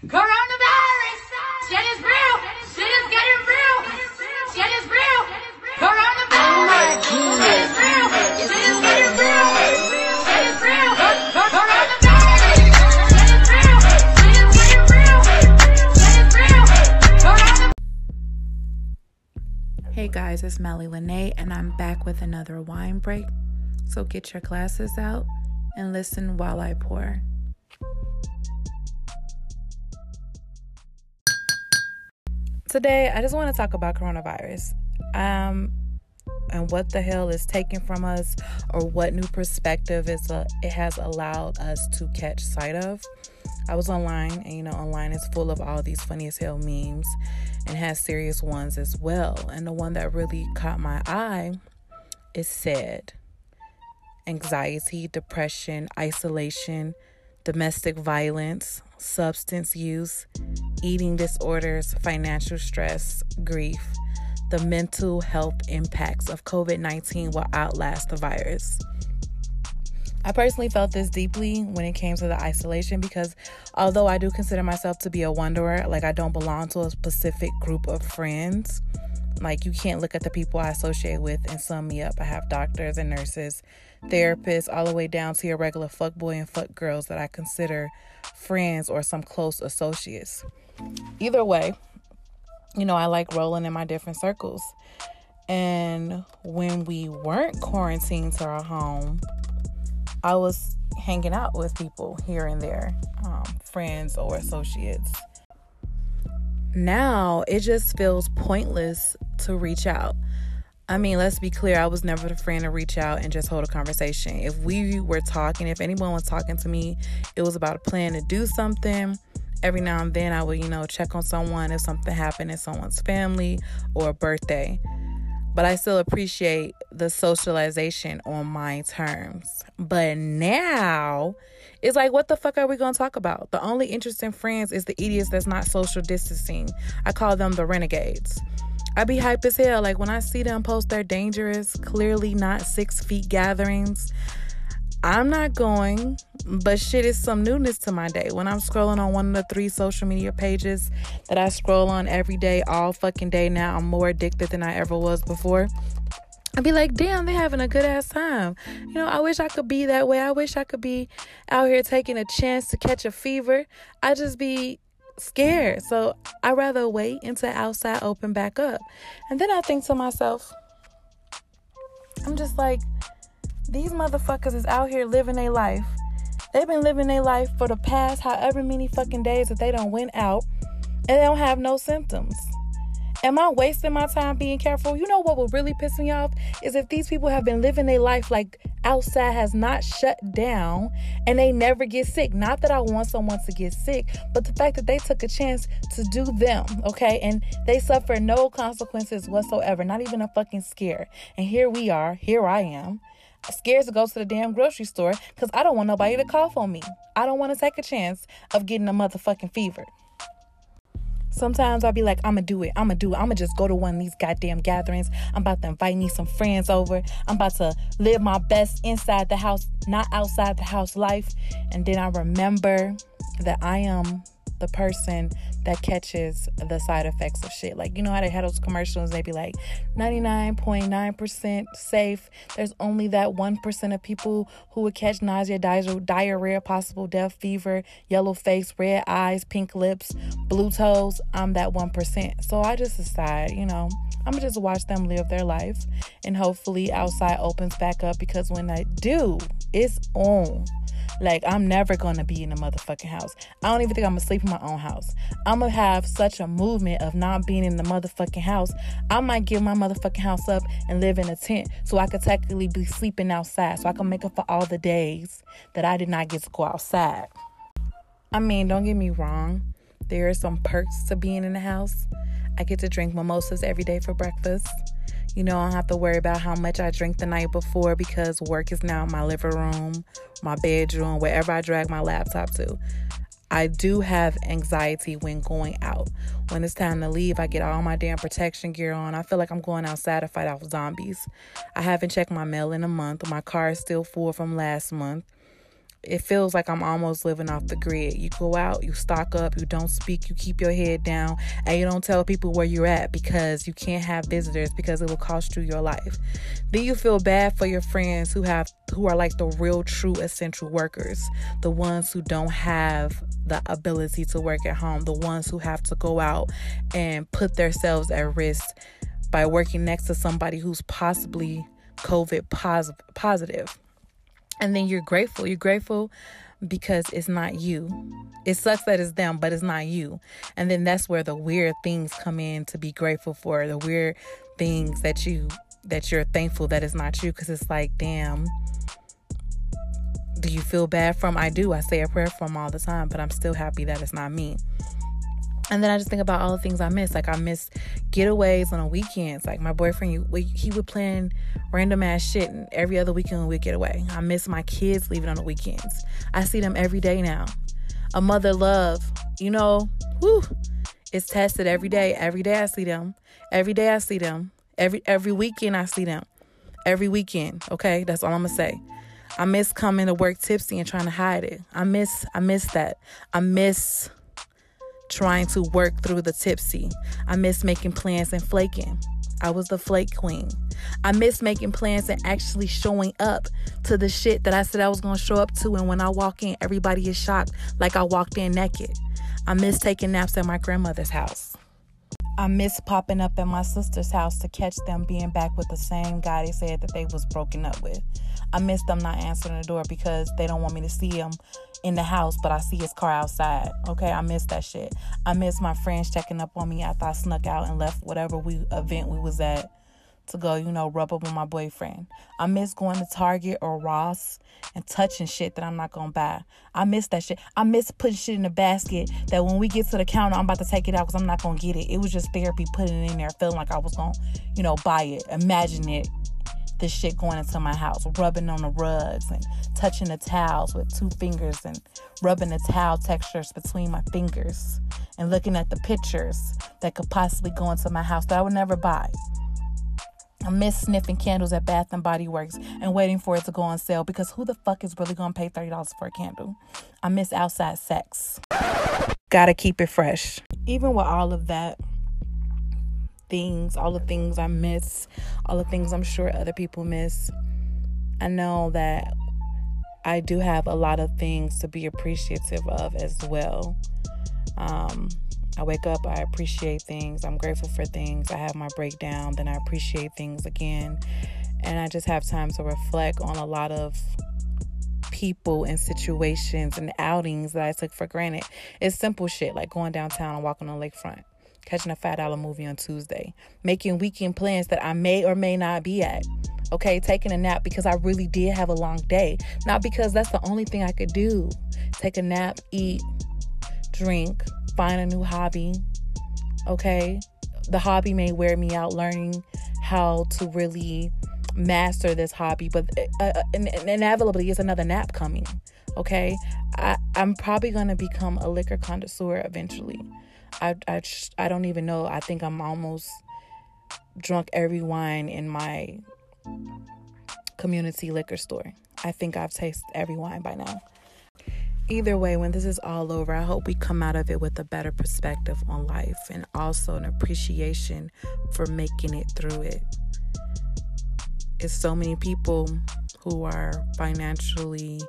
Coronavirus! Shit is real! Shit is getting real! Shit is real! Coronavirus! Shit is real! Shit is getting real! Hey guys, it's Melly Lene, and I'm back with another wine break. So get your glasses out and listen while I pour. Today, I just want to talk about coronavirus. Um, and what the hell is taken from us, or what new perspective is uh, it has allowed us to catch sight of. I was online, and you know, online is full of all these funny as hell memes, and has serious ones as well. And the one that really caught my eye is said anxiety, depression, isolation, domestic violence, substance use, eating disorders, financial stress, grief. The mental health impacts of COVID 19 will outlast the virus. I personally felt this deeply when it came to the isolation because although I do consider myself to be a wanderer, like I don't belong to a specific group of friends. Like you can't look at the people I associate with and sum me up. I have doctors and nurses, therapists, all the way down to your regular fuck boy and fuck girls that I consider friends or some close associates. Either way, you know, I like rolling in my different circles. And when we weren't quarantined to our home, I was hanging out with people here and there, um, friends or associates. Now it just feels pointless to reach out. I mean, let's be clear, I was never the friend to reach out and just hold a conversation. If we were talking, if anyone was talking to me, it was about a plan to do something. Every now and then I would, you know, check on someone if something happened in someone's family or a birthday. But I still appreciate the socialization on my terms. But now it's like, what the fuck are we gonna talk about? The only interesting friends is the idiots that's not social distancing. I call them the renegades. I be hype as hell. Like when I see them post their dangerous, clearly not six feet gatherings. I'm not going, but shit is some newness to my day. When I'm scrolling on one of the three social media pages that I scroll on every day, all fucking day now, I'm more addicted than I ever was before. I'd be like, damn, they're having a good ass time. You know, I wish I could be that way. I wish I could be out here taking a chance to catch a fever. I just be scared. So I rather wait until outside open back up. And then I think to myself, I'm just like, these motherfuckers is out here living their life. They've been living their life for the past however many fucking days that they don't went out and they don't have no symptoms. Am I wasting my time being careful? You know what will really piss me off is if these people have been living their life like outside has not shut down and they never get sick. Not that I want someone to get sick, but the fact that they took a chance to do them, okay? And they suffer no consequences whatsoever, not even a fucking scare. And here we are, here I am. Scared to go to the damn grocery store because I don't want nobody to cough on me. I don't want to take a chance of getting a motherfucking fever. Sometimes I'll be like, I'm gonna do it. I'm gonna do it. I'm gonna just go to one of these goddamn gatherings. I'm about to invite me some friends over. I'm about to live my best inside the house, not outside the house life. And then I remember that I am the person that catches the side effects of shit. Like, you know how they had those commercials, they'd be like 99.9% safe. There's only that 1% of people who would catch nausea, diarrhea, possible death, fever, yellow face, red eyes, pink lips, blue toes. I'm that 1%. So I just decide, you know, I'm gonna just watch them live their life and hopefully outside opens back up because when I do, it's on. Like, I'm never gonna be in a motherfucking house. I don't even think I'm gonna sleep in my own house. I'm gonna have such a movement of not being in the motherfucking house. I might give my motherfucking house up and live in a tent so I could technically be sleeping outside so I can make up for all the days that I did not get to go outside. I mean, don't get me wrong, there are some perks to being in the house. I get to drink mimosas every day for breakfast. You know, I don't have to worry about how much I drink the night before because work is now in my living room, my bedroom, wherever I drag my laptop to. I do have anxiety when going out. When it's time to leave, I get all my damn protection gear on. I feel like I'm going outside to fight off zombies. I haven't checked my mail in a month. My car is still full from last month. It feels like I'm almost living off the grid. You go out, you stock up, you don't speak, you keep your head down, and you don't tell people where you're at because you can't have visitors because it will cost you your life. Then you feel bad for your friends who have who are like the real true essential workers, the ones who don't have the ability to work at home, the ones who have to go out and put themselves at risk by working next to somebody who's possibly COVID positive and then you're grateful. You're grateful because it's not you. It sucks that it's them, but it's not you. And then that's where the weird things come in to be grateful for. The weird things that you that you're thankful that it's not you because it's like, damn. Do you feel bad from? I do. I say a prayer for them all the time, but I'm still happy that it's not me. And then I just think about all the things I miss. Like I miss getaways on the weekends. Like my boyfriend, he would plan random ass shit, and every other weekend we'd get away. I miss my kids leaving on the weekends. I see them every day now. A mother love, you know, whew, it's tested every day. Every day I see them. Every day I see them. Every every weekend I see them. Every weekend. Okay, that's all I'm gonna say. I miss coming to work tipsy and trying to hide it. I miss I miss that. I miss trying to work through the tipsy. I miss making plans and flaking. I was the flake queen. I miss making plans and actually showing up to the shit that I said I was to show up to. And when I walk in, everybody is shocked like I walked in naked. I miss taking naps at my grandmother's house. I miss popping up at my sister's house to catch them being back with the same guy they said that they was broken up with. I miss them not answering the door because they don't want me to see them in the house, but I see his car outside. Okay, I miss that shit. I miss my friends checking up on me after I snuck out and left whatever we event we was at to go, you know, rub up with my boyfriend. I miss going to Target or Ross and touching shit that I'm not gonna buy. I miss that shit. I miss putting shit in the basket that when we get to the counter, I'm about to take it out because I'm not gonna get it. It was just therapy putting it in there, feeling like I was gonna, you know, buy it. Imagine it this shit going into my house, rubbing on the rugs and touching the towels with two fingers and rubbing the towel textures between my fingers and looking at the pictures that could possibly go into my house that I would never buy. I miss sniffing candles at Bath and Body Works and waiting for it to go on sale because who the fuck is really gonna pay $30 for a candle? I miss outside sex. Gotta keep it fresh. Even with all of that, things, all the things I miss, all the things I'm sure other people miss. I know that I do have a lot of things to be appreciative of as well. Um, I wake up, I appreciate things, I'm grateful for things, I have my breakdown, then I appreciate things again. And I just have time to reflect on a lot of people and situations and outings that I took for granted. It's simple shit like going downtown and walking on the lakefront catching a $5 movie on Tuesday, making weekend plans that I may or may not be at. Okay, taking a nap because I really did have a long day, not because that's the only thing I could do. Take a nap, eat, drink, find a new hobby. Okay, the hobby may wear me out learning how to really master this hobby, but uh, uh inevitably, it's another nap coming. Okay, I, I'm probably gonna become a liquor connoisseur eventually. I, I, I don't even know. I think I'm almost drunk every wine in my community liquor store. I think I've tasted every wine by now. Either way, when this is all over, I hope we come out of it with a better perspective on life and also an appreciation for making it through it. It's so many people who are financially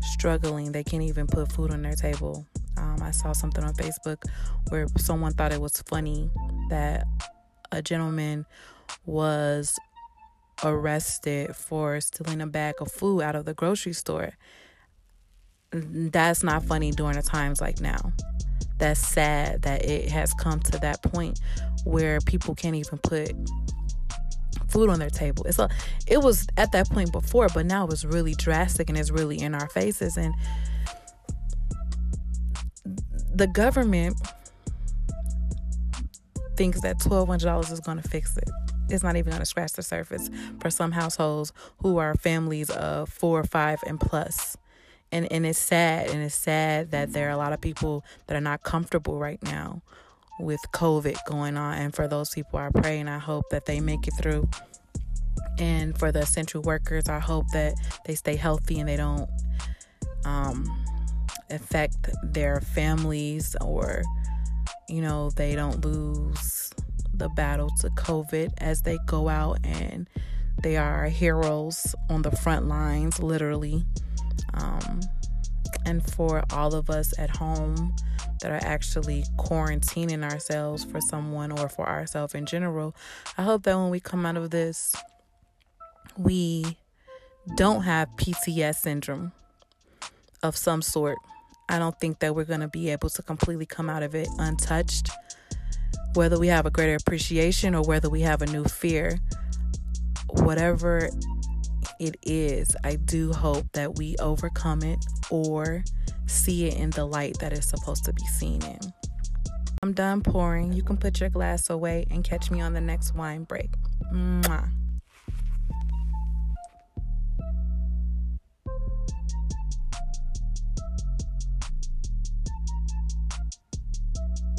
struggling, they can't even put food on their table. Um, I saw something on Facebook where someone thought it was funny that a gentleman was arrested for stealing a bag of food out of the grocery store. That's not funny during the times like now. That's sad that it has come to that point where people can't even put food on their table. It's a, it was at that point before, but now it's really drastic and it's really in our faces. And the government thinks that $1,200 is going to fix it. It's not even going to scratch the surface for some households who are families of four or five and plus. And, and it's sad, and it's sad that there are a lot of people that are not comfortable right now with COVID going on. And for those people, I pray and I hope that they make it through. And for the essential workers, I hope that they stay healthy and they don't um, affect their families or, you know, they don't lose the battle to COVID as they go out and they are heroes on the front lines, literally. Um, and for all of us at home that are actually quarantining ourselves for someone or for ourselves in general, I hope that when we come out of this, we don't have PTS syndrome of some sort. I don't think that we're going to be able to completely come out of it untouched. Whether we have a greater appreciation or whether we have a new fear, whatever it is, I do hope that we overcome it or see it in the light that it's supposed to be seen in. I'm done pouring. You can put your glass away and catch me on the next wine break. Mwah.